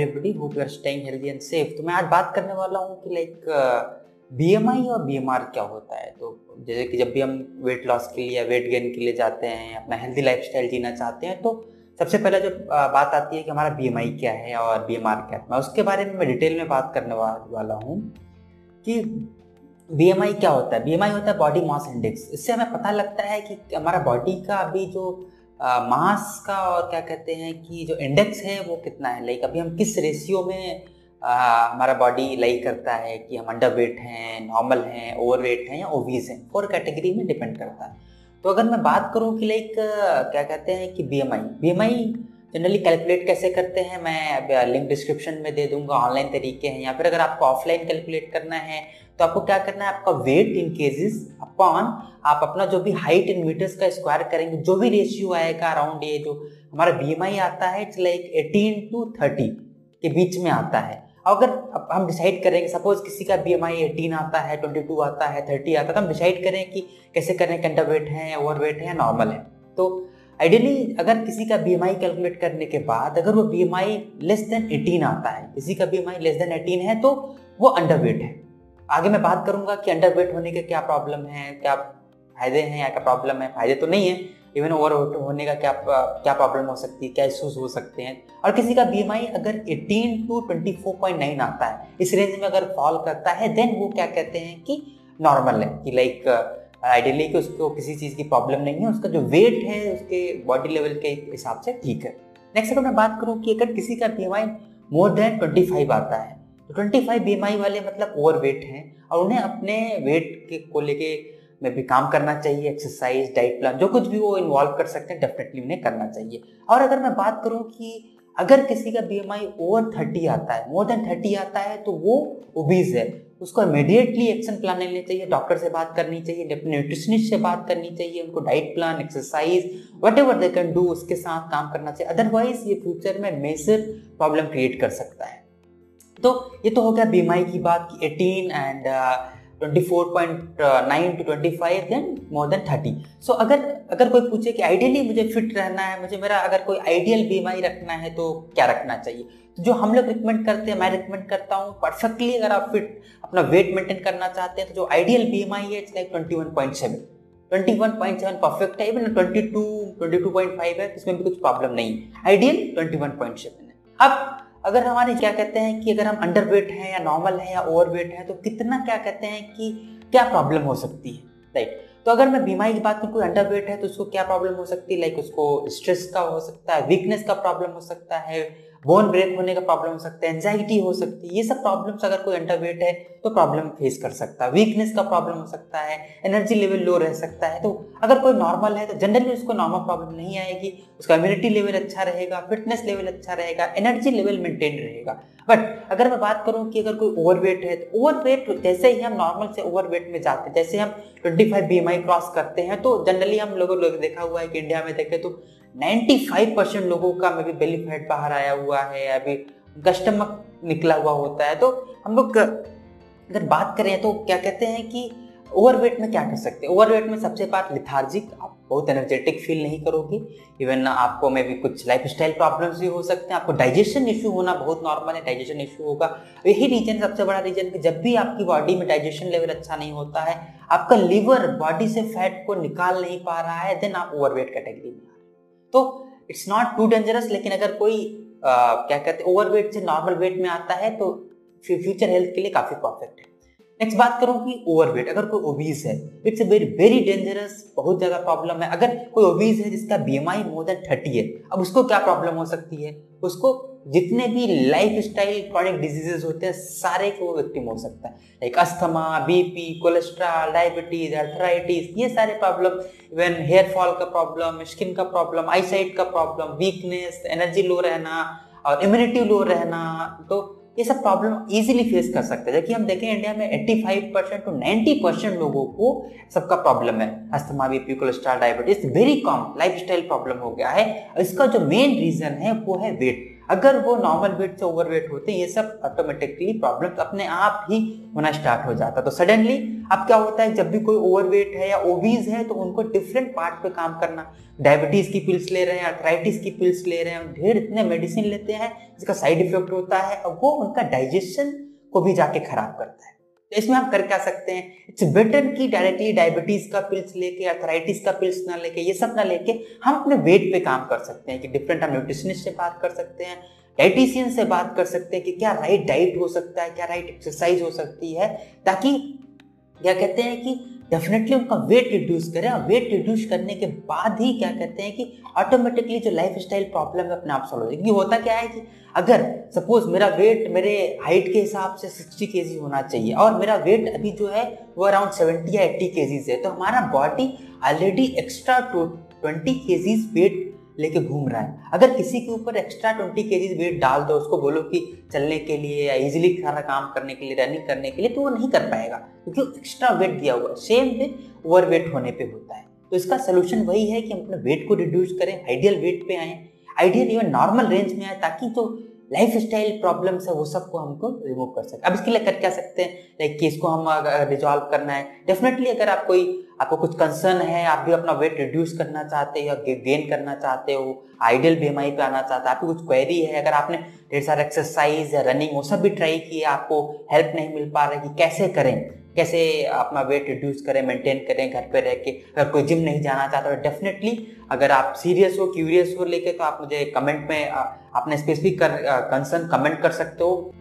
Everybody hope you are staying healthy and safe तो मैं आज बात करने वाला हूँ कि लाइक बीएमआई uh, और बीएमआर क्या होता है? तो जैसे कि जब भी हम वेट लॉस के लिए या वेट गेन के लिए जाते हैं अपना हेल्दी लाइफस्टाइल जीना चाहते हैं तो सबसे पहले जो uh, बात आती है कि हमारा बीएमआई क्या है और बीएमआर क्या है? मैं उसके बारे में मैं डिटेल में बात करने वाला हूँ कि बी एम आई क्या होता है? बीएमआई होता है बॉडी मास इंडेक्स इससे हमें पता लगता है कि हमारा बॉडी का अभी जो मास का और क्या कहते हैं कि जो इंडेक्स है वो कितना है? लाइक अभी हम किस रेशियो में हमारा बॉडी लाइक करता है कि हम अंडर वेट हैं नॉर्मल हैं ओवर वेट हैं या ओवीज हैं? फोर कैटेगरी में डिपेंड करता है। तो अगर मैं बात करूँ कि लाइक क्या कहते हैं कि B M I B M I generally calculate कैसे करते हैं? मैं लिंक डिस्क्रिप्शन में दे दूँगा ऑनलाइन तरीके हैं। या फिर अगर आपको ऑफलाइन कैलकुलेट करना है तो आपको क्या करना है? आपका वेट इन केजेस अपॉन आप अपना जो भी हाइट इन मीटर्स का स्क्वायर करेंगे, जो भी रेशियो आएगा अराउंड ये जो हमारा बी आता है it's like eighteen to thirty के बीच में आता है। अगर हम डिसाइड करेंगे सपोज़ किसी का बी एम आई एटीन आता है ट्वेंटी टू आता है थर्टी आता है तो हम डिसाइड करें कि कैसे करें कि वेट है ओवर वेट है नॉर्मल है। तो आइडियली अगर किसी का बी कैलकुलेट करने के बाद अगर वो बीएमआई लेस देन एटीन आता है, किसी का बीएमआई लेस देन एटीन है तो वो अंडर वेट है। आगे मैं बात करूँगा कि अंडर वेट होने के क्या प्रॉब्लम है, क्या फ़ायदे हैं या क्या प्रॉब्लम है। फ़ायदे तो नहीं है इवन ओवर होने का क्या क्या प्रॉब्लम हो सकती है, क्या इश्यूज़ हो सकते हैं। और किसी का बीएमआई अगर 18 टू 24.9 आता है, इस रेंज में अगर फॉल करता है देन वो क्या कहते हैं कि नॉर्मल है, कि लाइक आइडियली कि उसको किसी चीज़ की प्रॉब्लम नहीं है, उसका जो वेट है, उसके बॉडी लेवल के हिसाब से ठीक है। नेक्स्ट अगर मैं बात करूँ कि अगर किसी का BMI more than twenty five आता है तो ट्वेंटी फाइव बी वाले मतलब ओवर वेट हैं और उन्हें अपने वेट के को लेके में भी काम करना चाहिए एक्सरसाइज डाइट प्लान जो कुछ भी वो इन्वॉल्व कर सकते हैं डेफिनेटली उन्हें करना चाहिए। और अगर मैं बात करूँ कि अगर किसी का बीएमआई ओवर थर्टी आता है मोर देन थर्टी आता है तो वो ओबीज है। उसको इमीडिएटली एक्शन प्लान लेना चाहिए डॉक्टर से बात करनी चाहिए न्यूट्रिशनिस्ट से बात करनी चाहिए, उनको diet plan exercise whatever they can do उसके साथ काम करना चाहिए। अदरवाइज़ ये फ्यूचर में मेजर प्रॉब्लम क्रिएट कर सकता है। तो ये तो हो गया बीमाई की बात की 18 and twenty four point nine to twenty five then more than thirty so अगर अगर कोई पूछे कि आइडियली मुझे फिट रहना है, मुझे मेरा अगर कोई आइडियल बीमारी रखना है तो क्या रखना चाहिए? तो जो हम लोग रिकमेंड करते हैं, मैं रिकमेंड करता हूँ परफेक्टली अगर आप फिट अपना वेट मेंटेन करना चाहते हैं तो जो आइडियल बीमाई है it's like twenty one point seven twenty one point seven perfect है even twenty two twenty two point five है, इसमें भी कुछ प्रॉब्लम नहीं. Ideal twenty one point seven है. अब अगर हमारे क्या कहते हैं कि अगर हम अंडर वेट हैं या नॉर्मल है या ओवर वेट है तो कितना क्या कहते हैं कि क्या प्रॉब्लम हो सकती है? राइट तो अगर मैं बीमारी की बात करूँ कोई अंडर वेट है तो उसको क्या प्रॉब्लम हो सकती है? लाइक उसको स्ट्रेस का हो सकता है वीकनेस का प्रॉब्लम हो सकता है बोन ब्रेक होने का प्रॉब्लम हो सकता है एंजाइटी हो सकती है, ये सब प्रॉब्लम्स अगर कोई अंडर वेट है तो प्रॉब्लम फेस कर सकता है। वीकनेस का प्रॉब्लम हो सकता है एनर्जी लेवल लो रह सकता है। तो अगर कोई नॉर्मल है तो जनरली उसको नॉर्मल प्रॉब्लम नहीं आएगी। उसका इम्यूनिटी लेवल अच्छा रहेगा फिटनेस लेवल अच्छा रहेगा एनर्जी लेवल मेंटेन रहेगा। बट अगर मैं बात करूँ कि अगर कोई ओवरवेट है तो ओवरवेट जैसे ही हम नॉर्मल से ओवरवेट में जाते हैं, जैसे हम 25 फाइव बी क्रॉस करते हैं तो जनरली हम लोगों लोग देखा हुआ है कि इंडिया में देखे तो 95 परसेंट लोगों का मे भी बेली फैट बाहर आया हुआ है अभी कस्टमक निकला हुआ होता है तो हम लोग अगर बात करें तो क्या कहते हैं कि ओवरवेट में क्या कर सकते हैं? ओवरवेट में सबसे बात लिथार्जिक आप बहुत एनर्जेटिक फील नहीं करोगे। इवन आपको में भी कुछ लाइफ स्टाइल प्रॉब्लम्स भी हो सकते हैं, आपको डाइजेशन इशू होना बहुत नॉर्मल है डाइजेशन इशू होगा। यही रीजन सबसे बड़ा रीजन कि जब भी आपकी बॉडी में डाइजेशन लेवल अच्छा नहीं होता है, आपका लिवर बॉडी से फैट को निकाल नहीं पा रहा है देन आप ओवरवेट कैटेगरी में तो इट्स नॉट टू डेंजरस लेकिन अगर कोई आ, क्या कहते हैं ओवर वेट से नॉर्मल वेट में आता है तो फ्यूचर हेल्थ के लिए काफ़ी परफेक्ट है। नेक्स्ट बात करूँ कि ओवरवेट अगर कोई ओबीज है it's a very very dangerous बहुत ज़्यादा प्रॉब्लम है। अगर कोई ओबीज है, जिसका बीएमआई मोर देन थर्टी है, अब उसको क्या प्रॉब्लम हो सकती है? उसको जितने भी लाइफ स्टाइल क्रॉनिक डिजीजेस होते हैं, सारे को विक्टिम हो सकता है। Like asthma BP cholesterol diabetes arthritis ये सारे प्रॉब्लम इवन हेयर फॉल का प्रॉब्लम स्किन का प्रॉब्लम आईसाइट का प्रॉब्लम वीकनेस एनर्जी लो रहना और इम्यूनिटी लो रहना तो ये सब प्रॉब्लम इजीली फेस कर सकते हैं। जबकि हम देखें इंडिया में 85 परसेंट टू 90 परसेंट लोगों को सबका प्रॉब्लम है। Asthma BP cholesterol diabetes very common life problem हो गया है। इसका जो मेन रीजन है, वो है वेट अगर वो नॉर्मल वेट से ओवर वेट होते हैं ये सब ऑटोमेटिकली प्रॉब्लम अपने आप ही होना स्टार्ट हो जाता। है तो सडनली अब क्या होता है, जब भी कोई ओवर वेट है या ओबीज है तो उनको डिफरेंट पार्ट पे काम करना। डायबिटीज़ की पिल्स ले रहे हैं अर्थराइटिस की पिल्स ले रहे हैं ढेर इतने मेडिसिन लेते हैं जिसका साइड इफ़ेक्ट होता है, और वो उनका डाइजेशन को भी जाके खराब करता है। तो इसमें हम कर क्या सकते हैं? इट्स बेटर कि डायरेक्टली डायबिटीज़ का पिल्स लेके अर्थराइटिस का पिल्स ना लेके, ये सब ना लेके हम अपने वेट पे काम कर सकते हैं कि डिफरेंट हम न्यूट्रिशनिस्ट से बात कर सकते हैं डाइटिशियन से बात कर सकते हैं कि क्या राइट डाइट हो सकता है, क्या राइट एक्सरसाइज हो सकती है, ताकि क्या कहते हैं कि डेफिनेटली उनका वेट रिड्यूस करें। और वेट रिड्यूस करने के बाद ही क्या कहते हैं कि ऑटोमेटिकली जो लाइफ स्टाइल प्रॉब्लम है, अपने आप सॉल्व हो जाएगी। होता क्या है कि अगर सपोज़ मेरा वेट मेरे हाइट के हिसाब से सिक्सटी के होना चाहिए और मेरा वेट अभी जो है वो अराउंड सेवेंटी या एट्टी के है तो हमारा बॉडी ऑलरेडी एक्स्ट्रा ट्वेंटी के वेट लेके घूम रहा है। अगर किसी के ऊपर एक्स्ट्रा ट्वेंटी के वेट डाल दो, उसको बोलो कि चलने के लिए या इजिली सारा काम करने के लिए रनिंग करने के लिए तो वो नहीं कर पाएगा, क्योंकि एक्स्ट्रा वेट दिया हुआ है। सेम वे ओवर वेट होने पे होता है। तो इसका सोल्यूशन वही है कि हम अपने वेट को रिड्यूस करें आइडियल वेट पे आए आइडियल इवन नॉर्मल रेंज में आए, ताकि जो लाइफ स्टाइल प्रॉब्लम्स है, वो सबको हमको रिमूव कर सकते अब इसके लिए कर क्या सकते हैं? लाइक कि इसको हम रिजॉल्व करना है। डेफिनेटली अगर आप कोई आपको कुछ कंसर्न है, आप भी अपना वेट रिड्यूस करना चाहते हो या गेन करना चाहते हो आइडियल बी पे आना चाहते हो, आपकी कुछ क्वेरी है, अगर आपने ढेर सारा एक्सरसाइज या रनिंग वो सब भी ट्राई किए, आपको हेल्प नहीं मिल पा रहा है कि कैसे करें? कैसे अपना वेट रिड्यूस करें मेंटेन करें घर पे रह के? अगर कोई जिम नहीं जाना चाहता तो डेफिनेटली अगर आप सीरियस हो क्यूरियस हो लेके तो आप मुझे कमेंट में अपने स्पेसिफिक कंसर्न कमेंट कर सकते हो।